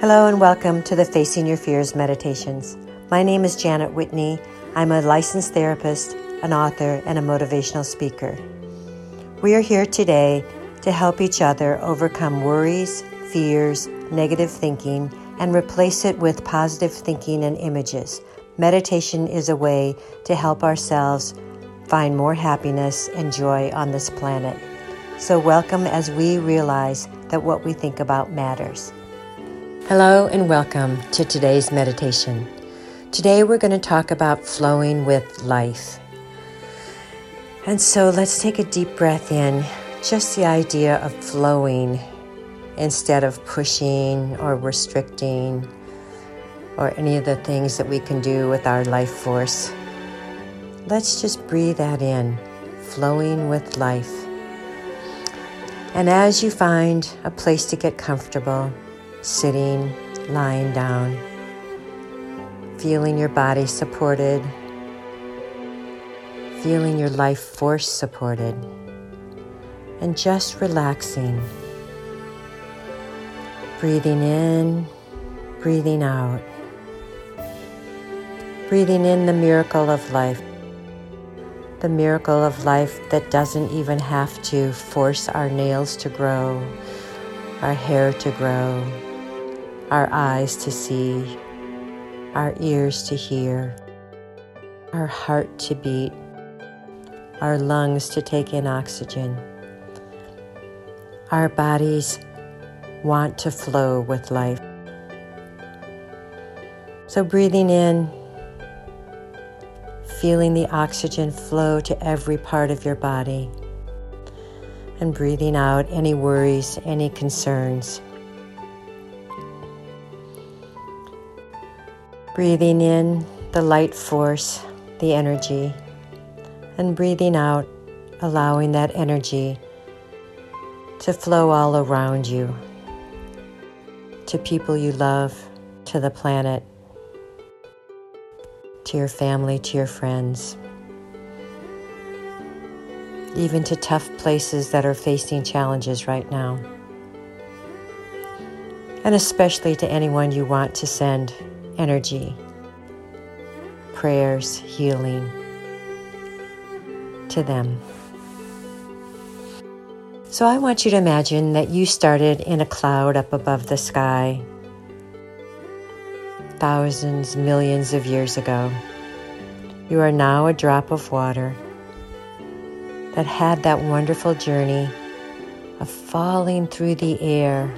Hello and welcome to the Facing Your Fears Meditations. My name is Janet Whitney. I'm a licensed therapist, an author, and a motivational speaker. We are here today to help each other overcome worries, fears, negative thinking, and replace it with positive thinking and images. Meditation is a way to help ourselves find more happiness and joy on this planet. So, welcome as we realize that what we think about matters. Hello and welcome to today's meditation. Today we're going to talk about flowing with life. And so let's take a deep breath in. Just the idea of flowing instead of pushing or restricting or any of the things that we can do with our life force. Let's just breathe that in, flowing with life. And as you find a place to get comfortable, sitting, lying down, feeling your body supported, feeling your life force supported, and just relaxing. Breathing in, breathing out. Breathing in the miracle of life. The miracle of life that doesn't even have to force our nails to grow, our hair to grow, our eyes to see, our ears to hear, our heart to beat, our lungs to take in oxygen. Our bodies want to flow with life. So, breathing in, feeling the oxygen flow to every part of your body, and breathing out any worries, any concerns. Breathing in the light force, the energy, and breathing out, allowing that energy to flow all around you, to people you love, to the planet, to your family, to your friends, even to tough places that are facing challenges right now, and especially to anyone you want to send energy, prayers, healing to them. So I want you to imagine that you started in a cloud up above the sky thousands, millions of years ago. You are now a drop of water that had that wonderful journey of falling through the air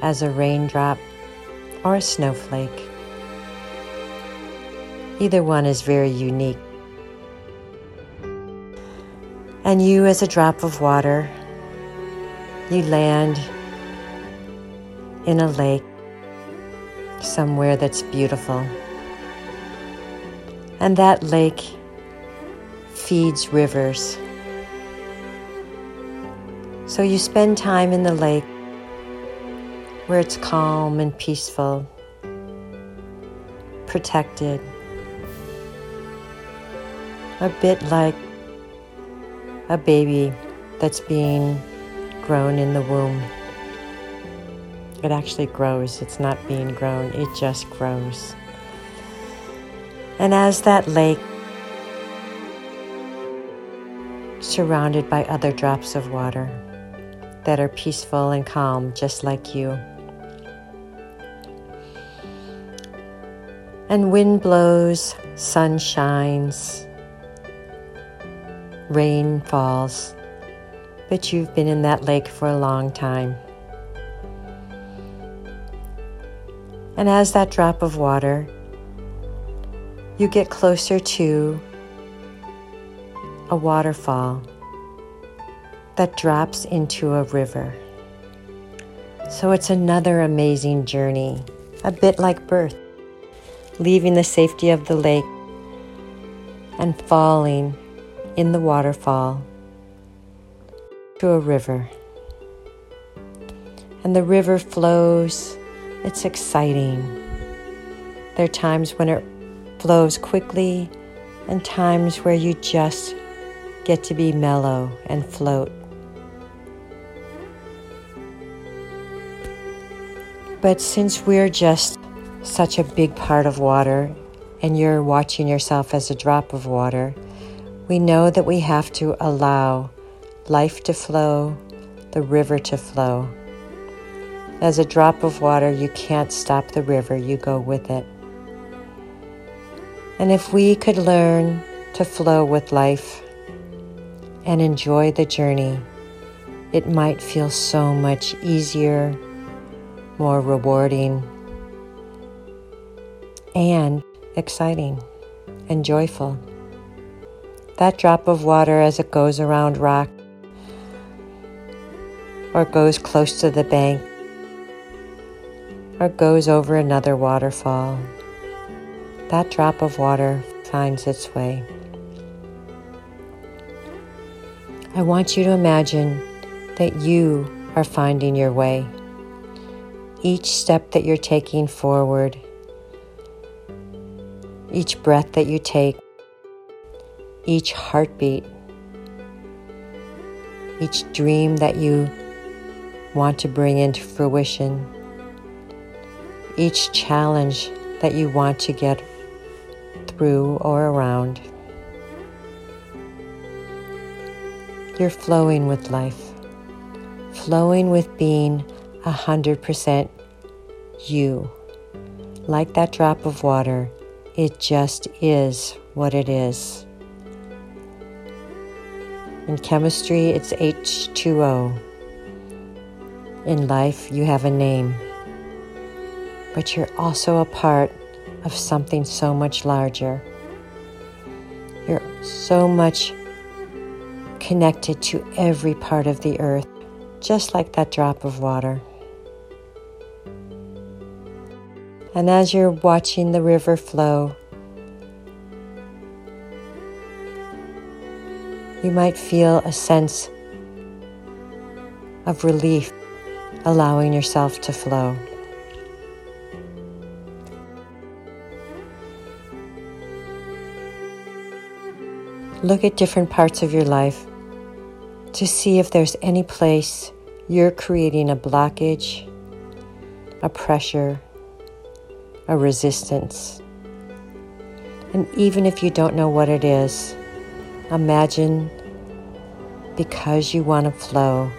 as a raindrop or a snowflake. Either one is very unique. And you, as a drop of water, you land in a lake somewhere that's beautiful. And that lake feeds rivers. So you spend time in the lake where it's calm and peaceful, protected, a bit like a baby that's being grown in the womb. It actually grows, it's not being grown, it just grows. And as that lake, surrounded by other drops of water that are peaceful and calm, just like you. And wind blows, sun shines, rain falls, but you've been in that lake for a long time. And as that drop of water, you get closer to a waterfall that drops into a river. So it's another amazing journey, a bit like birth leaving the safety of the lake and falling in the waterfall to a river. And the river flows, it's exciting. There are times when it flows quickly and times where you just get to be mellow and float. But since we're just such a big part of water, and you're watching yourself as a drop of water, we know that we have to allow life to flow, the river to flow. As a drop of water, you can't stop the river, you go with it. And if we could learn to flow with life and enjoy the journey, it might feel so much easier, more rewarding, and exciting and joyful. That drop of water as it goes around rock or goes close to the bank or goes over another waterfall, that drop of water finds its way. I want you to imagine that you are finding your way. Each step that you're taking forward each breath that you take, each heartbeat, each dream that you want to bring into fruition, each challenge that you want to get through or around. You're flowing with life, flowing with being a hundred percent you, like that drop of water it just is what it is. In chemistry, it's H2O. In life, you have a name, but you're also a part of something so much larger. You're so much connected to every part of the earth, just like that drop of water. And as you're watching the river flow, you might feel a sense of relief, allowing yourself to flow. Look at different parts of your life to see if there's any place you're creating a blockage, a pressure, a resistance. And even if you don't know what it is, imagine because you want to flow,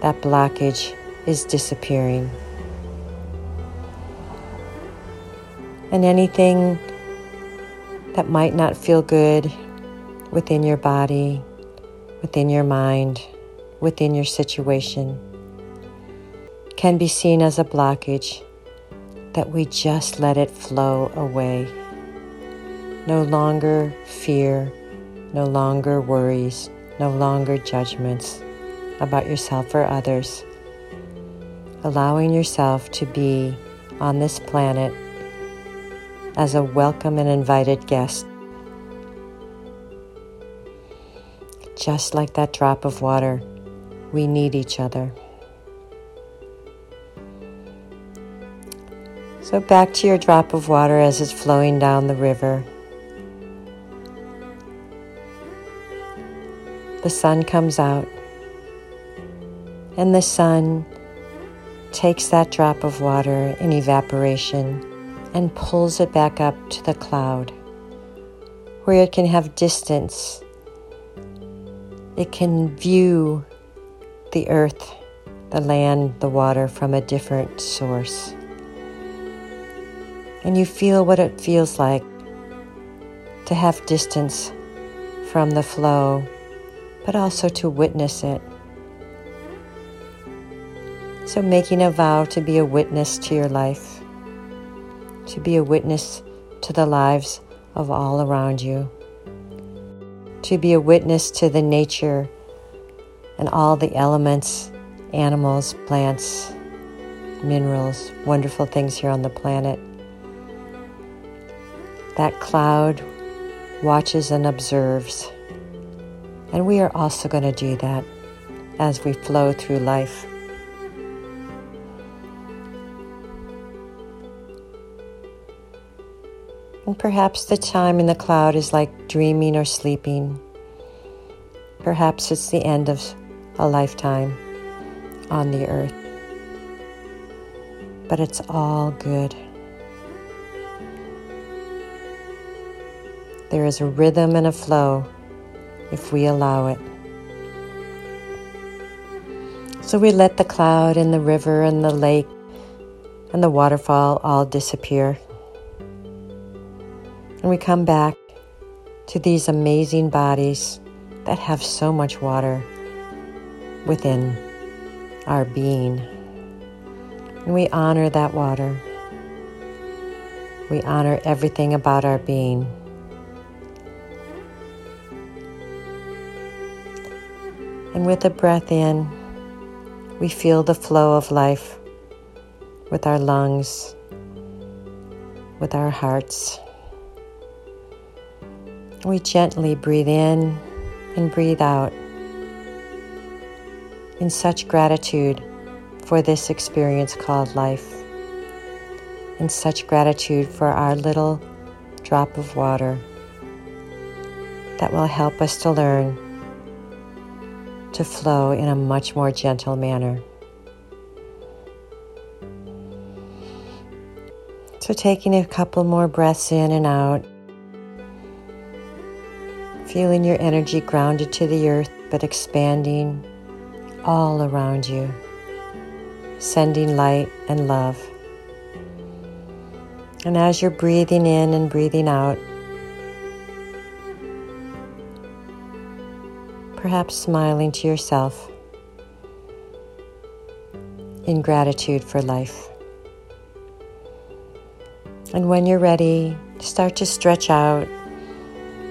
that blockage is disappearing. And anything that might not feel good within your body, within your mind, within your situation can be seen as a blockage that we just let it flow away. No longer fear, no longer worries, no longer judgments about yourself or others. Allowing yourself to be on this planet as a welcome and invited guest. Just like that drop of water, we need each other. So back to your drop of water as it's flowing down the river. The sun comes out, and the sun takes that drop of water in evaporation and pulls it back up to the cloud where it can have distance. It can view the earth, the land, the water from a different source and you feel what it feels like to have distance from the flow, but also to witness it. So, making a vow to be a witness to your life, to be a witness to the lives of all around you, to be a witness to the nature and all the elements, animals, plants, minerals, wonderful things here on the planet. That cloud watches and observes. And we are also going to do that as we flow through life. And perhaps the time in the cloud is like dreaming or sleeping. Perhaps it's the end of a lifetime on the earth. but it's all good. There is a rhythm and a flow if we allow it. So we let the cloud and the river and the lake and the waterfall all disappear. And we come back to these amazing bodies that have so much water within our being. And we honor that water. We honor everything about our being. And with a breath in, we feel the flow of life with our lungs, with our hearts. We gently breathe in and breathe out in such gratitude for this experience called life, in such gratitude for our little drop of water that will help us to learn to flow in a much more gentle manner. So, taking a couple more breaths in and out, feeling your energy grounded to the earth but expanding all around you, sending light and love. And as you're breathing in and breathing out, perhaps smiling to yourself in gratitude for life. And when you're ready, start to stretch out.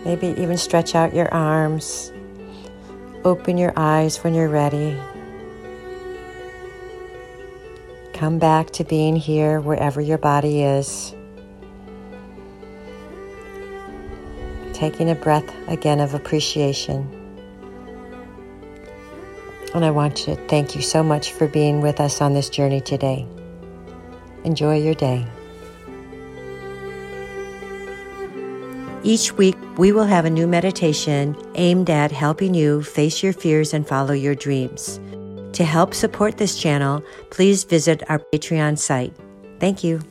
Maybe even stretch out your arms. Open your eyes when you're ready. Come back to being here wherever your body is. Taking a breath again of appreciation. And I want to thank you so much for being with us on this journey today. Enjoy your day. Each week, we will have a new meditation aimed at helping you face your fears and follow your dreams. To help support this channel, please visit our Patreon site. Thank you.